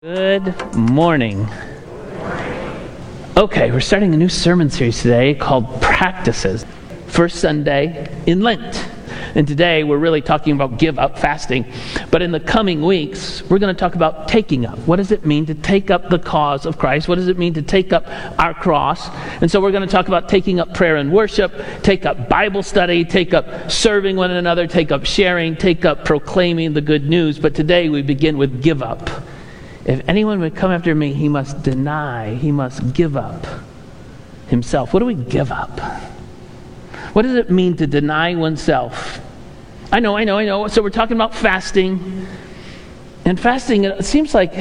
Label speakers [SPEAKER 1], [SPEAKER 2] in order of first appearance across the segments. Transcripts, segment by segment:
[SPEAKER 1] Good morning. Okay, we're starting a new sermon series today called Practices. First Sunday in Lent. And today we're really talking about give up fasting. But in the coming weeks, we're going to talk about taking up. What does it mean to take up the cause of Christ? What does it mean to take up our cross? And so we're going to talk about taking up prayer and worship, take up Bible study, take up serving one another, take up sharing, take up proclaiming the good news. But today we begin with give up. If anyone would come after me, he must deny, he must give up himself. What do we give up? What does it mean to deny oneself? I know, I know, I know. So we're talking about fasting. And fasting, it seems like,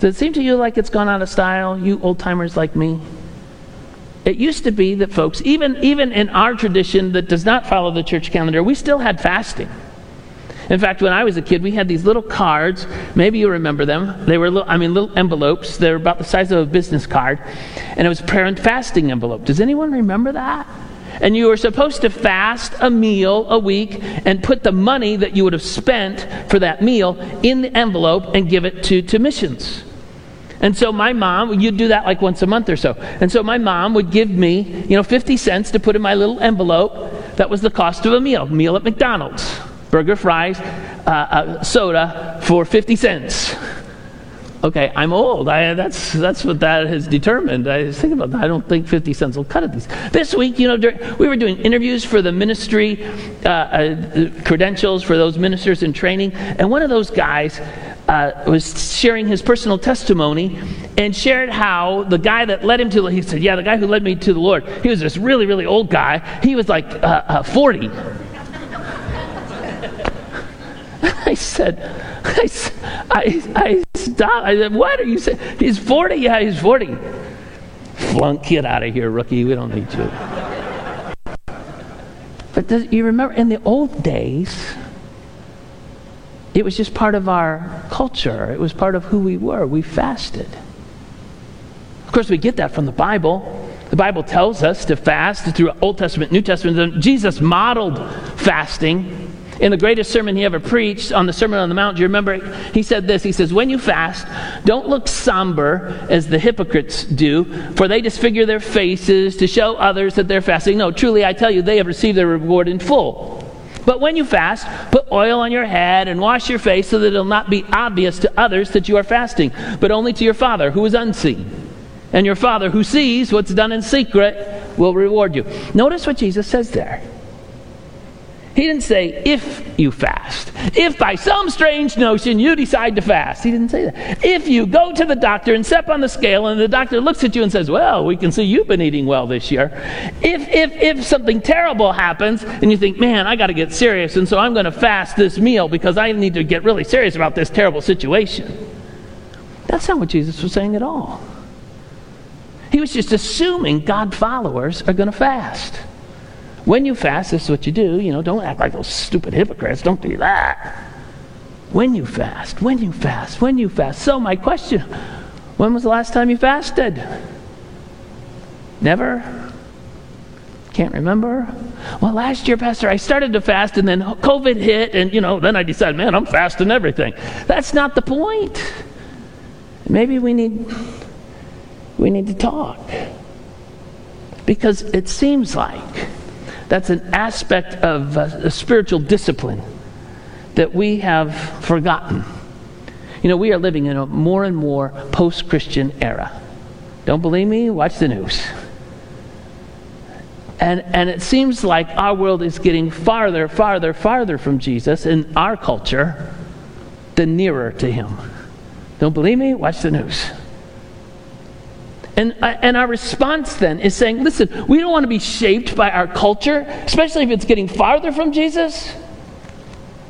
[SPEAKER 1] does it seem to you like it's gone out of style, you old timers like me? It used to be that folks, even, even in our tradition that does not follow the church calendar, we still had fasting. In fact, when I was a kid, we had these little cards. Maybe you remember them. They were, little, I mean, little envelopes. They were about the size of a business card, and it was prayer and fasting envelope. Does anyone remember that? And you were supposed to fast a meal a week and put the money that you would have spent for that meal in the envelope and give it to, to missions. And so my mom, you'd do that like once a month or so. And so my mom would give me, you know, 50 cents to put in my little envelope. That was the cost of a meal, meal at McDonald's burger, fries, uh, uh, soda for 50 cents. Okay, I'm old. I, that's, that's what that has determined. I thinking about that. I don't think 50 cents will cut it. These. This week, you know, during, we were doing interviews for the ministry uh, uh, credentials for those ministers in training, and one of those guys uh, was sharing his personal testimony and shared how the guy that led him to, he said, yeah, the guy who led me to the Lord, he was this really, really old guy. He was like uh, 40 I said, I, I, I stopped. I said, what are you saying? He's 40? Yeah, he's 40. Flunk, get out of here, rookie. We don't need you. But does, you remember in the old days, it was just part of our culture. It was part of who we were. We fasted. Of course, we get that from the Bible. The Bible tells us to fast through Old Testament, New Testament. Jesus modeled fasting in the greatest sermon he ever preached on the Sermon on the Mount, do you remember? He said this He says, When you fast, don't look somber as the hypocrites do, for they disfigure their faces to show others that they're fasting. No, truly, I tell you, they have received their reward in full. But when you fast, put oil on your head and wash your face so that it'll not be obvious to others that you are fasting, but only to your Father who is unseen. And your Father who sees what's done in secret will reward you. Notice what Jesus says there. He didn't say, if you fast. If by some strange notion you decide to fast. He didn't say that. If you go to the doctor and step on the scale and the doctor looks at you and says, well, we can see you've been eating well this year. If, if, if something terrible happens and you think, man, I got to get serious and so I'm going to fast this meal because I need to get really serious about this terrible situation. That's not what Jesus was saying at all. He was just assuming God followers are going to fast. When you fast, this is what you do. You know, don't act like those stupid hypocrites. Don't do that. When you fast, when you fast, when you fast. So, my question when was the last time you fasted? Never? Can't remember? Well, last year, Pastor, I started to fast and then COVID hit, and, you know, then I decided, man, I'm fasting everything. That's not the point. Maybe we need, we need to talk. Because it seems like that's an aspect of uh, spiritual discipline that we have forgotten. You know, we are living in a more and more post Christian era. Don't believe me? Watch the news. And, and it seems like our world is getting farther, farther, farther from Jesus in our culture than nearer to Him. Don't believe me? Watch the news. And, and our response then is saying, listen, we don't want to be shaped by our culture, especially if it's getting farther from Jesus.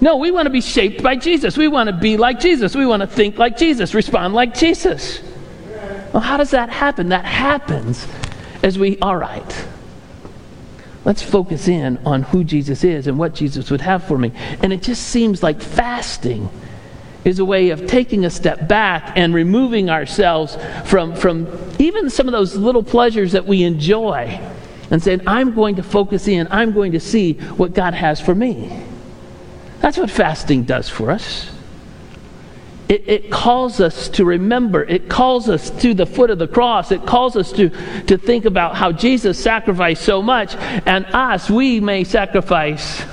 [SPEAKER 1] No, we want to be shaped by Jesus. We want to be like Jesus. We want to think like Jesus, respond like Jesus. Well, how does that happen? That happens as we, all right, let's focus in on who Jesus is and what Jesus would have for me. And it just seems like fasting is a way of taking a step back and removing ourselves from, from even some of those little pleasures that we enjoy and saying, I'm going to focus in, I'm going to see what God has for me. That's what fasting does for us. it, it, calls us to remember. It calls us to the foot of the cross. It calls us to, to think about how Jesus sacrificed so much, and us, we may sacrifice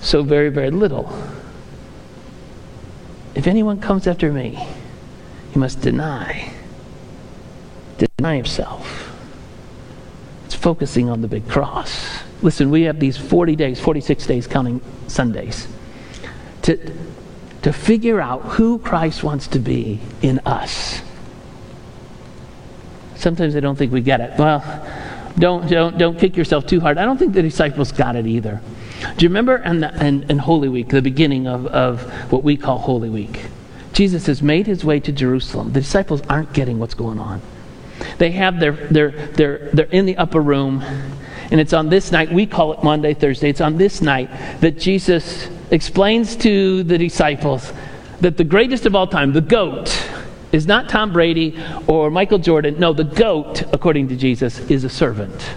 [SPEAKER 1] so very, very little. If anyone comes after me, he must deny. Deny himself. It's focusing on the big cross. Listen, we have these 40 days, 46 days counting Sundays, to, to figure out who Christ wants to be in us. Sometimes I don't think we get it. Well, don't, don't, don't kick yourself too hard. I don't think the disciples got it either. Do you remember in, in, in Holy Week, the beginning of, of what we call Holy Week? Jesus has made his way to Jerusalem. The disciples aren't getting what's going on. They have their, their, their, they're in the upper room, and it's on this night, we call it Maundy, Thursday, it's on this night that Jesus explains to the disciples that the greatest of all time, the GOAT, is not Tom Brady or Michael Jordan. No, the GOAT, according to Jesus, is a servant.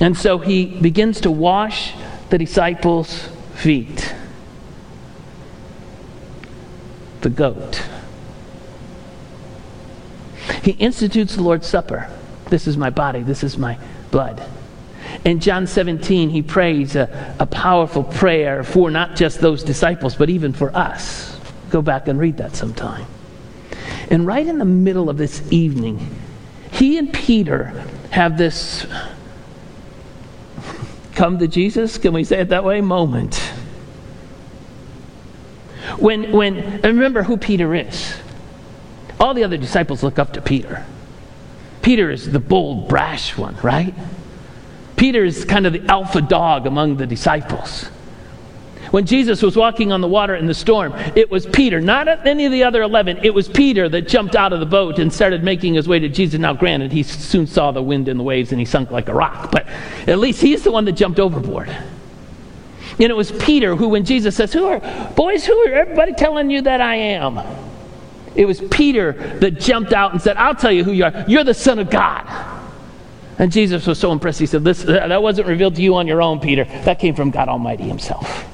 [SPEAKER 1] And so he begins to wash the disciples' feet. The goat. He institutes the Lord's Supper. This is my body, this is my blood. In John 17, he prays a, a powerful prayer for not just those disciples, but even for us. Go back and read that sometime. And right in the middle of this evening, he and Peter have this come to Jesus, can we say it that way? Moment. When, when, and remember who Peter is. All the other disciples look up to Peter. Peter is the bold, brash one, right? Peter is kind of the alpha dog among the disciples. When Jesus was walking on the water in the storm, it was Peter, not any of the other 11. It was Peter that jumped out of the boat and started making his way to Jesus. Now, granted, he soon saw the wind and the waves and he sunk like a rock, but at least he's the one that jumped overboard. And it was Peter who, when Jesus says, Who are, boys, who are everybody telling you that I am? It was Peter that jumped out and said, I'll tell you who you are. You're the Son of God. And Jesus was so impressed. He said, That wasn't revealed to you on your own, Peter. That came from God Almighty Himself.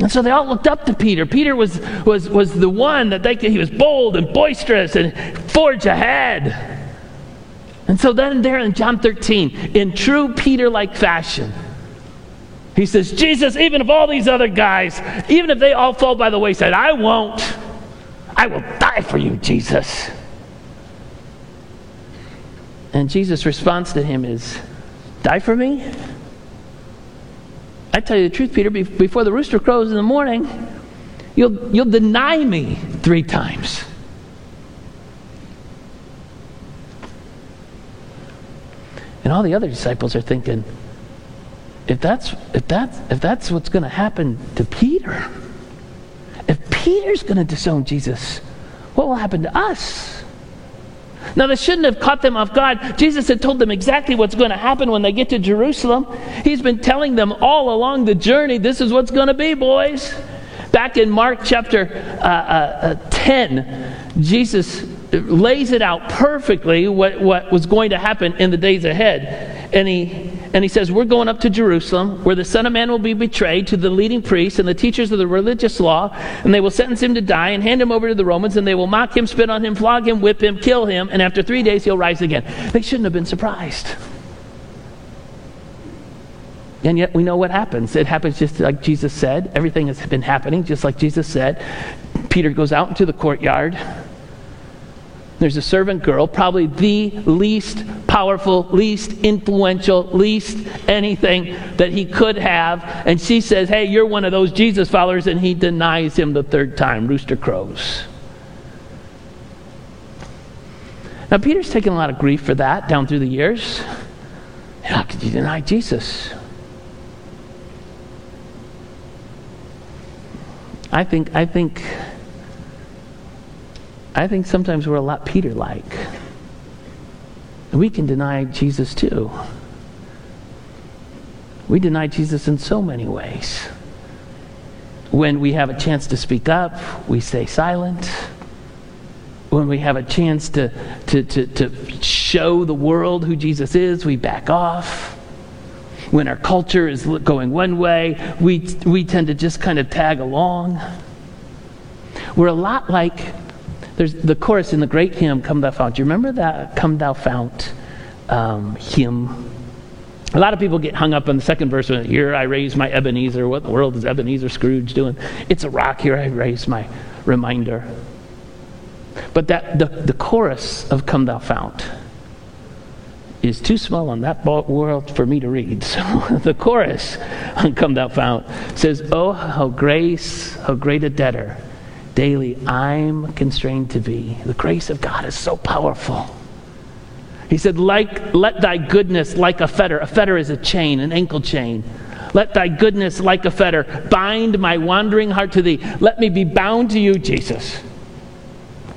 [SPEAKER 1] And so they all looked up to Peter. Peter was, was, was the one that they could, he was bold and boisterous and forge ahead. And so then there in John 13, in true Peter like fashion, he says, Jesus, even if all these other guys, even if they all fall by the wayside, I won't. I will die for you, Jesus. And Jesus' response to him is, Die for me? I tell you the truth, Peter, before the rooster crows in the morning, you'll, you'll deny me three times. And all the other disciples are thinking, if that's, if that's, if that's what's going to happen to Peter, if Peter's going to disown Jesus, what will happen to us? Now, this shouldn't have caught them off guard. Jesus had told them exactly what's going to happen when they get to Jerusalem. He's been telling them all along the journey this is what's going to be, boys. Back in Mark chapter uh, uh, uh 10, Jesus lays it out perfectly what, what was going to happen in the days ahead. And he and he says, We're going up to Jerusalem, where the Son of Man will be betrayed to the leading priests and the teachers of the religious law, and they will sentence him to die and hand him over to the Romans, and they will mock him, spit on him, flog him, whip him, kill him, and after three days he'll rise again. They shouldn't have been surprised. And yet we know what happens. It happens just like Jesus said. Everything has been happening just like Jesus said. Peter goes out into the courtyard. There's a servant girl, probably the least powerful, least influential, least anything that he could have. And she says, Hey, you're one of those Jesus followers. And he denies him the third time. Rooster crows. Now, Peter's taken a lot of grief for that down through the years. How could you deny Jesus? I think, I think I think sometimes we're a lot Peter like. We can deny Jesus too. We deny Jesus in so many ways. When we have a chance to speak up, we stay silent. When we have a chance to, to, to, to show the world who Jesus is, we back off. When our culture is going one way, we, we tend to just kind of tag along. We're a lot like there's the chorus in the great hymn, Come Thou Fount. Do you remember that Come Thou Fount um, hymn? A lot of people get hung up on the second verse. Of here I raise my Ebenezer. What in the world is Ebenezer Scrooge doing? It's a rock. Here I raise my reminder. But that the, the chorus of Come Thou Fount is too small on that world for me to read. So the chorus on Come Thou Fount says, Oh, how grace, how great a debtor daily I'm constrained to be. The grace of God is so powerful. He said, like, Let thy goodness, like a fetter, a fetter is a chain, an ankle chain. Let thy goodness, like a fetter, bind my wandering heart to thee. Let me be bound to you, Jesus.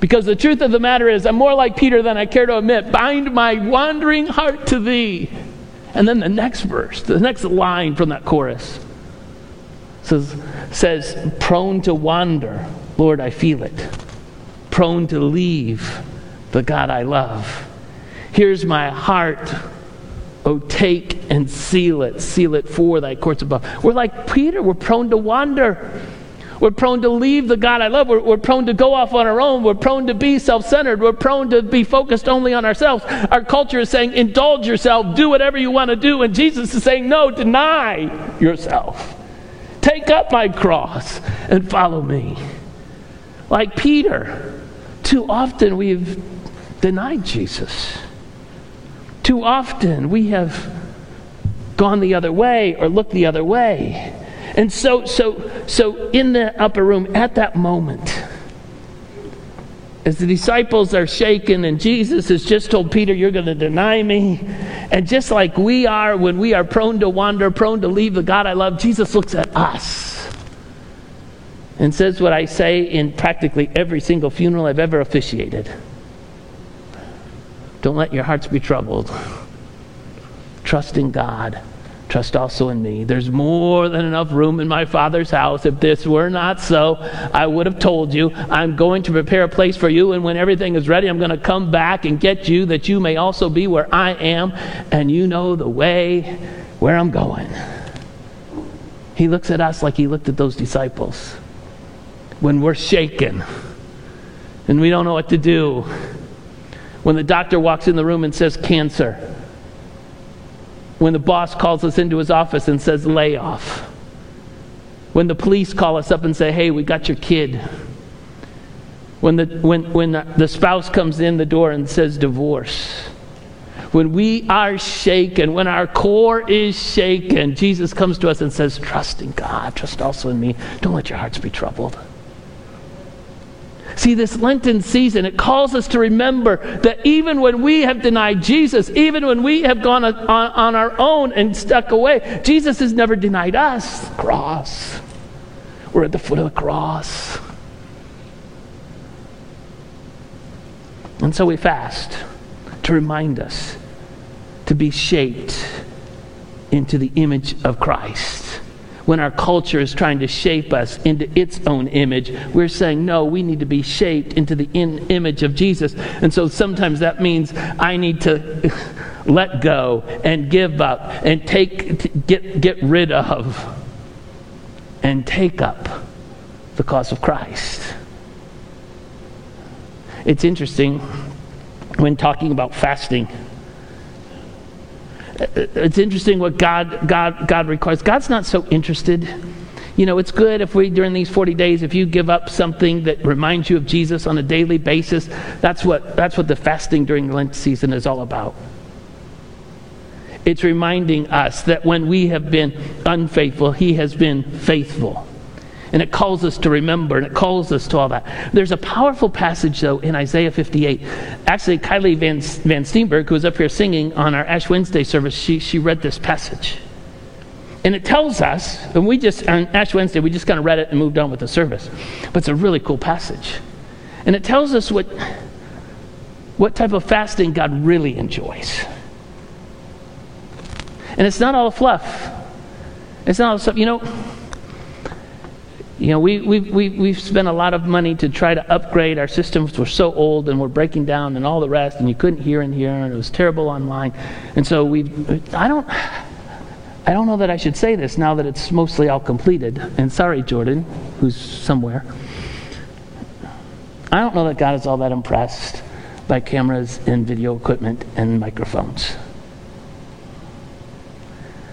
[SPEAKER 1] Because the truth of the matter is, I'm more like Peter than I care to admit. Bind my wandering heart to thee. And then the next verse, the next line from that chorus says, says prone to wander. Lord, I feel it. Prone to leave the God I love. Here's my heart. Oh, take and seal it. Seal it for thy courts above. We're like Peter. We're prone to wander. We're prone to leave the God I love. We're, we're prone to go off on our own. We're prone to be self centered. We're prone to be focused only on ourselves. Our culture is saying, indulge yourself, do whatever you want to do. And Jesus is saying, no, deny yourself. Take up my cross and follow me. Like Peter, too often we've denied Jesus. Too often we have gone the other way or looked the other way. And so, so, so in the upper room at that moment, as the disciples are shaken and Jesus has just told Peter, You're going to deny me. And just like we are when we are prone to wander, prone to leave the God I love, Jesus looks at us and says what I say in practically every single funeral I've ever officiated. Don't let your hearts be troubled. Trust in God. Trust also in me. There's more than enough room in my Father's house. If this were not so, I would have told you, I'm going to prepare a place for you, and when everything is ready, I'm going to come back and get you that you may also be where I am, and you know the way where I'm going. He looks at us like he looked at those disciples when we're shaken and we don't know what to do. When the doctor walks in the room and says cancer, when the boss calls us into his office and says layoff, when the police call us up and say, hey, we got your kid, when the, when, when the spouse comes in the door and says divorce, when we are shaken, when our core is shaken, Jesus comes to us and says, Trust in God, trust also in me. Don't let your hearts be troubled. See, this Lenten season, it calls us to remember that even when we have denied Jesus, even when we have gone on, on our own and stuck away, Jesus has never denied us. Cross. We're at the foot of the cross. And so we fast to remind us to be shaped into the image of Christ when our culture is trying to shape us into its own image, we're saying, no, we need to be shaped into the in- image of Jesus. And so sometimes that means I need to let go and give up and take, get, get rid of and take up the cause of Christ. It's interesting when talking about fasting it's interesting what God, God, God requires. God's not so interested. You know, it's good if we, during these 40 days, if you give up something that reminds you of Jesus on a daily basis, that's what, that's what the fasting during Lent season is all about. It's reminding us that when we have been unfaithful, He has been faithful. And it calls us to remember, and it calls us to all that. There's a powerful passage, though, in Isaiah 58. Actually, Kylie Van, Van Steenberg, who was up here singing on our Ash Wednesday service, she, she read this passage. And it tells us, and we just, on Ash Wednesday, we just kind of read it and moved on with the service. But it's a really cool passage. And it tells us what, what type of fasting God really enjoys. And it's not all fluff. It's not all stuff. You know, you know, we, we, we, we've spent a lot of money to try to upgrade. Our systems were so old and we're breaking down and all the rest, and you couldn't hear in here, and it was terrible online. And so we, I don't, I don't know that I should say this now that it's mostly all completed. And sorry, Jordan, who's somewhere. I don't know that God is all that impressed by cameras and video equipment and microphones.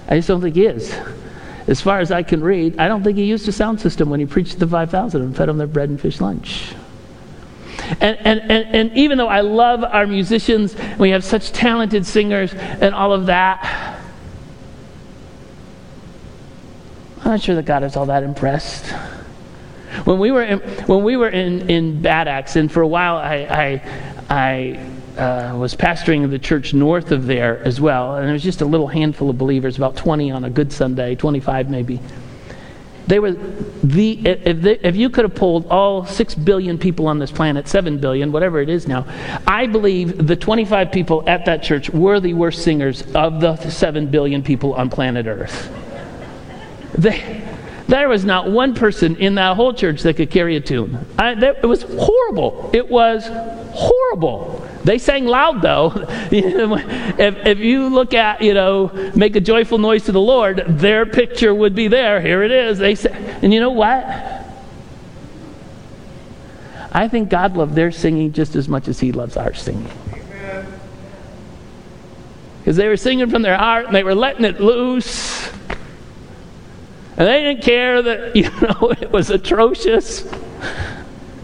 [SPEAKER 1] I just don't think he is. As far as I can read, I don't think he used a sound system when he preached to the 5,000 and fed them their bread and fish lunch. And, and, and, and even though I love our musicians, we have such talented singers and all of that, I'm not sure that God is all that impressed. When we were in, when we were in, in Bad Axe, and for a while I, I, I uh, was pastoring the church north of there as well, and there was just a little handful of believers, about 20 on a good Sunday, 25 maybe. They were the, if, they, if you could have pulled all 6 billion people on this planet, 7 billion, whatever it is now, I believe the 25 people at that church were the worst singers of the 7 billion people on planet Earth. They, there was not one person in that whole church that could carry a tune. I, that, it was horrible. It was horrible. They sang loud though. if, if you look at, you know, make a joyful noise to the Lord, their picture would be there. Here it is. They say, and you know what? I think God loved their singing just as much as He loves our singing. Because they were singing from their heart and they were letting it loose. And they didn't care that, you know, it was atrocious.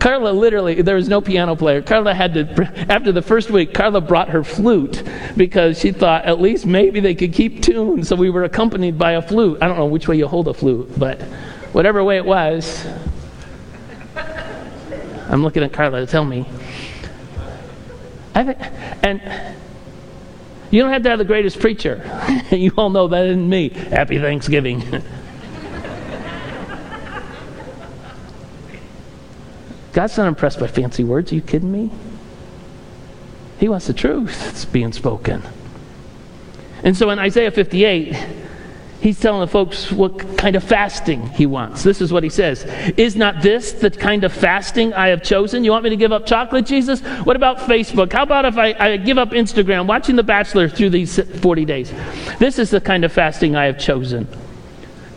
[SPEAKER 1] Carla literally, there was no piano player. Carla had to, after the first week, Carla brought her flute because she thought at least maybe they could keep tune. So we were accompanied by a flute. I don't know which way you hold a flute, but whatever way it was. I'm looking at Carla to tell me. And you don't have to have the greatest preacher. you all know that isn't me. Happy Thanksgiving. God's not impressed by fancy words. Are you kidding me? He wants the truth that's being spoken. And so in Isaiah 58, he's telling the folks what kind of fasting he wants. This is what he says Is not this the kind of fasting I have chosen? You want me to give up chocolate, Jesus? What about Facebook? How about if I, I give up Instagram, watching The Bachelor through these 40 days? This is the kind of fasting I have chosen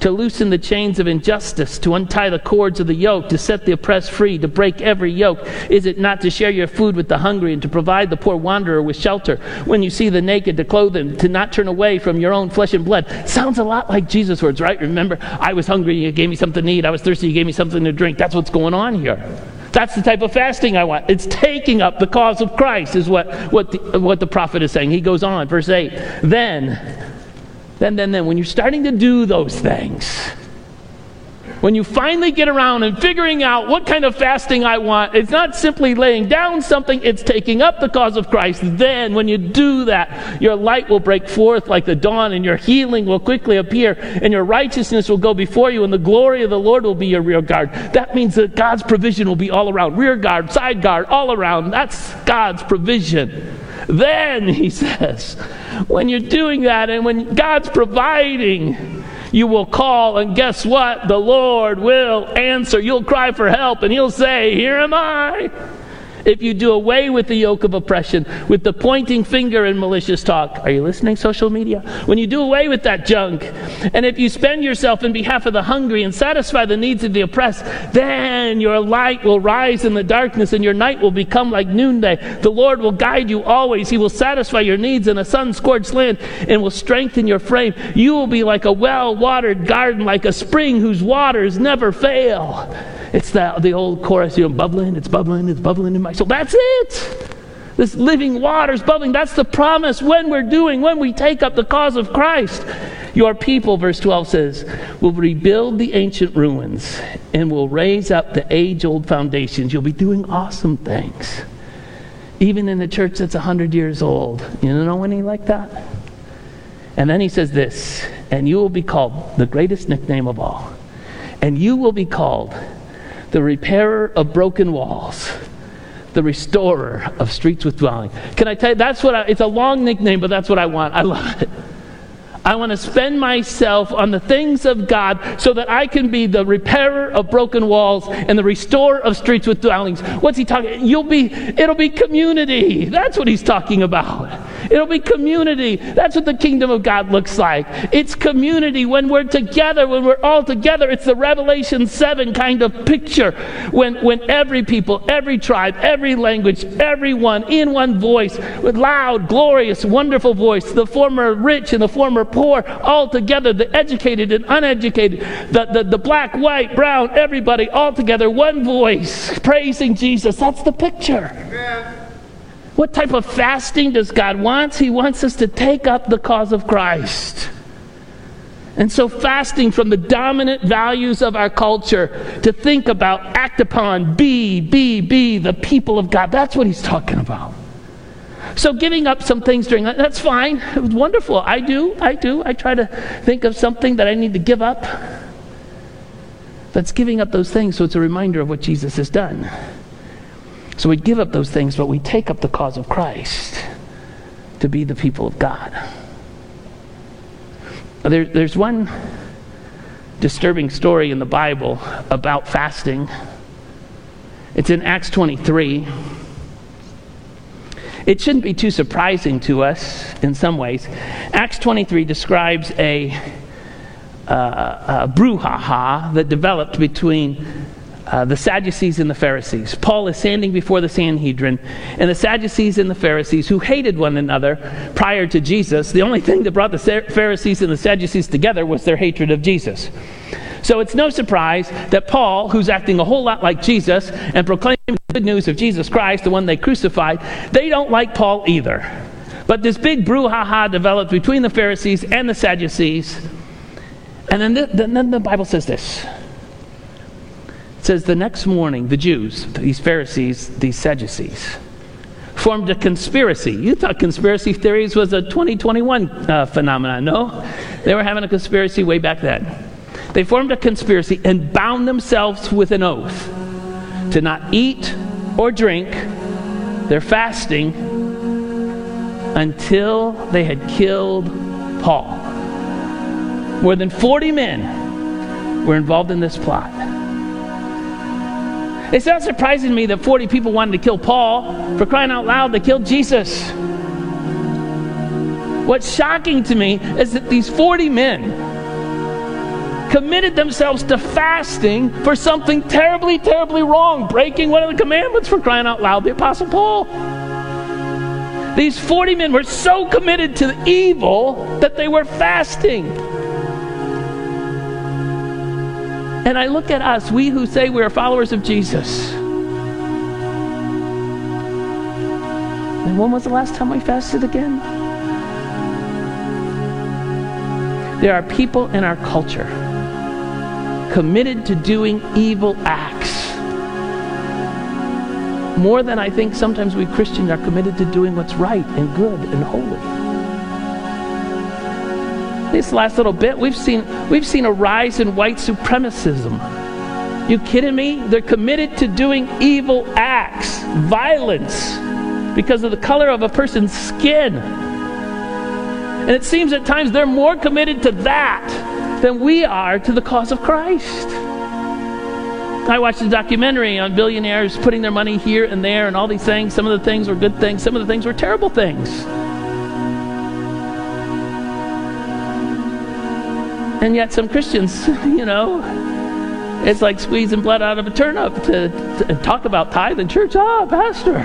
[SPEAKER 1] to loosen the chains of injustice, to untie the cords of the yoke, to set the oppressed free, to break every yoke? Is it not to share your food with the hungry and to provide the poor wanderer with shelter? When you see the naked, to clothe them, to not turn away from your own flesh and blood. Sounds a lot like Jesus' words, right? Remember, I was hungry, you gave me something to eat. I was thirsty, you gave me something to drink. That's what's going on here. That's the type of fasting I want. It's taking up the cause of Christ, is what, what, the, what the prophet is saying. He goes on, verse 8. Then then, then, then, when you're starting to do those things, when you finally get around and figuring out what kind of fasting I want, it's not simply laying down something, it's taking up the cause of Christ. Then, when you do that, your light will break forth like the dawn, and your healing will quickly appear, and your righteousness will go before you, and the glory of the Lord will be your rear guard. That means that God's provision will be all around rear guard, side guard, all around. That's God's provision. Then, he says, when you're doing that and when God's providing, you will call, and guess what? The Lord will answer. You'll cry for help, and He'll say, Here am I if you do away with the yoke of oppression, with the pointing finger and malicious talk. Are you listening, social media? When you do away with that junk, and if you spend yourself in behalf of the hungry and satisfy the needs of the oppressed, then your light will rise in the darkness and your night will become like noonday. The Lord will guide you always. He will satisfy your needs in a sun scorched land and will strengthen your frame. You will be like a well watered garden, like a spring whose waters never fail. It's the, the old chorus, you know, bubbling, it's bubbling, it's bubbling in my soul. That's it. This living waters bubbling. That's the promise when we're doing, when we take up the cause of Christ. Your people, verse 12 says, will rebuild the ancient ruins and will raise up the age old foundations. You'll be doing awesome things. Even in the church that's 100 years old. You know any like that? And then he says this, and you will be called the greatest nickname of all. And you will be called the repairer of broken walls, the restorer of streets with dwelling. Can I tell you, that's what I, it's a long nickname, but that's what I want. I love it. I want to spend myself on the things of God so that I can be the repairer of broken walls and the restorer of streets with dwellings. What's he talking? You'll be, it'll be community. That's what he's talking about. It'll be community. That's what the kingdom of God looks like. It's community when we're together, when we're all together. It's the Revelation 7 kind of picture when, when every people, every tribe, every language, everyone in one voice, with loud, glorious, wonderful voice, the former rich and the former poor, all together, the educated and uneducated, the, the, the black, white, brown, everybody all together, one voice, praising Jesus. That's the picture. Amen. What type of fasting does God want? He wants us to take up the cause of Christ. And so, fasting from the dominant values of our culture to think about, act upon, be, be, be the people of God. That's what he's talking about. So, giving up some things during that, that's fine. It was wonderful. I do, I do. I try to think of something that I need to give up. That's giving up those things so it's a reminder of what Jesus has done. So we give up those things, but we take up the cause of Christ to be the people of God. There, there's one disturbing story in the Bible about fasting. It's in Acts 23. It shouldn't be too surprising to us in some ways. Acts 23 describes a, uh, a brouhaha that developed between uh, the Sadducees and the Pharisees. Paul is standing before the Sanhedrin, and the Sadducees and the Pharisees, who hated one another prior to Jesus, the only thing that brought the Pharisees and the Sadducees together was their hatred of Jesus. So it's no surprise that Paul, who's acting a whole lot like Jesus and proclaiming the good news of Jesus Christ, the one they crucified, they don't like Paul either. But this big brouhaha developed between the Pharisees and the Sadducees. And then the, then the Bible says this says the next morning, the Jews, these Pharisees, these Sadducees, formed a conspiracy. You thought conspiracy theories was a 2021 uh, phenomenon. No, they were having a conspiracy way back then. They formed a conspiracy and bound themselves with an oath to not eat or drink their fasting until they had killed Paul. More than 40 men were involved in this plot. It's not surprising to me that 40 people wanted to kill Paul. For crying out loud, they killed Jesus. What's shocking to me is that these 40 men committed themselves to fasting for something terribly, terribly wrong, breaking one of the commandments for crying out loud, the Apostle Paul. These 40 men were so committed to the evil that they were fasting. And I look at us, we who say we are followers of Jesus. And when was the last time we fasted again? There are people in our culture committed to doing evil acts. More than I think sometimes we Christians are committed to doing what's right and good and holy this last little bit, we've seen, we've seen a rise in white supremacism. You kidding me? They're committed to doing evil acts, violence, because of the color of a person's skin. And it seems at times they're more committed to that than we are to the cause of Christ. I watched a documentary on billionaires putting their money here and there and all these things. Some of the things were good things, some of the things were terrible things. And yet, some Christians, you know, it's like squeezing blood out of a turnip to, to talk about tithe in church. Ah, oh, Pastor.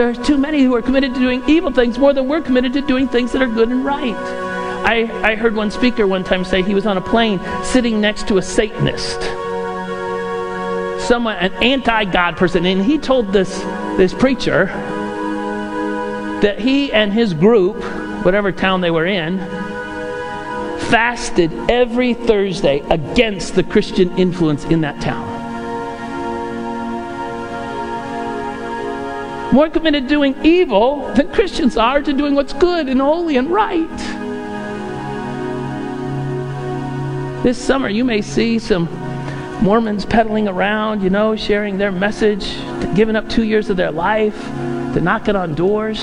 [SPEAKER 1] are too many who are committed to doing evil things more than we're committed to doing things that are good and right. I, I heard one speaker one time say he was on a plane sitting next to a Satanist, someone, an anti God person, and he told this, this preacher that he and his group, whatever town they were in, fasted every Thursday against the Christian influence in that town. More committed to doing evil than Christians are to doing what's good and holy and right. This summer, you may see some Mormons peddling around, you know, sharing their message, giving up two years of their life to knocking on doors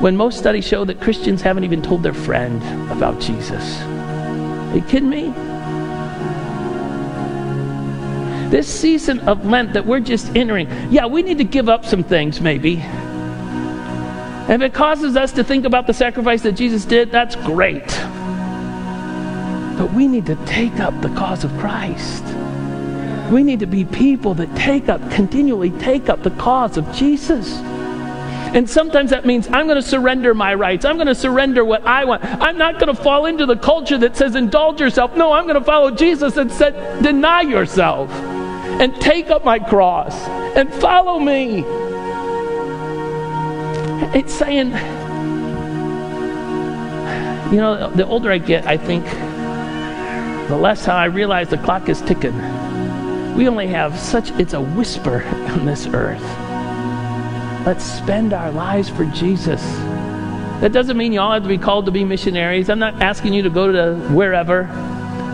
[SPEAKER 1] when most studies show that Christians haven't even told their friend about Jesus. Are you kidding me? This season of Lent that we're just entering, yeah, we need to give up some things maybe. And if it causes us to think about the sacrifice that Jesus did, that's great. We need to take up the cause of Christ. We need to be people that take up, continually take up the cause of Jesus. And sometimes that means I'm going to surrender my rights. I'm going to surrender what I want. I'm not going to fall into the culture that says indulge yourself. No, I'm going to follow Jesus that said deny yourself and take up my cross and follow me. It's saying, you know, the older I get, I think the less I realize the clock is ticking. We only have such, it's a whisper on this earth. Let's spend our lives for Jesus. That doesn't mean you all have to be called to be missionaries. I'm not asking you to go to wherever.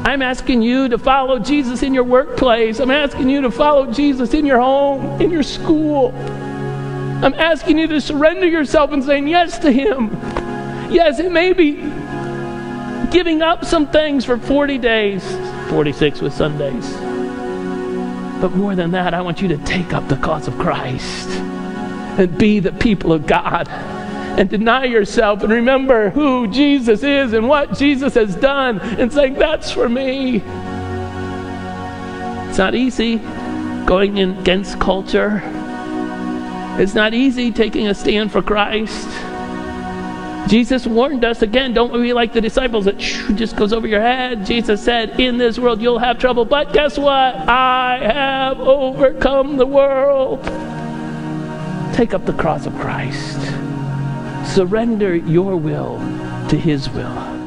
[SPEAKER 1] I'm asking you to follow Jesus in your workplace. I'm asking you to follow Jesus in your home, in your school. I'm asking you to surrender yourself and saying yes to Him. Yes, it may be giving up some things for 40 days, 46 with Sundays. But more than that, I want you to take up the cause of Christ and be the people of God and deny yourself and remember who Jesus is and what Jesus has done and saying, That's for me. It's not easy going against culture, it's not easy taking a stand for Christ. Jesus warned us again, don't be like the disciples that just goes over your head. Jesus said, In this world you'll have trouble, but guess what? I have overcome the world. Take up the cross of Christ. Surrender your will to His will.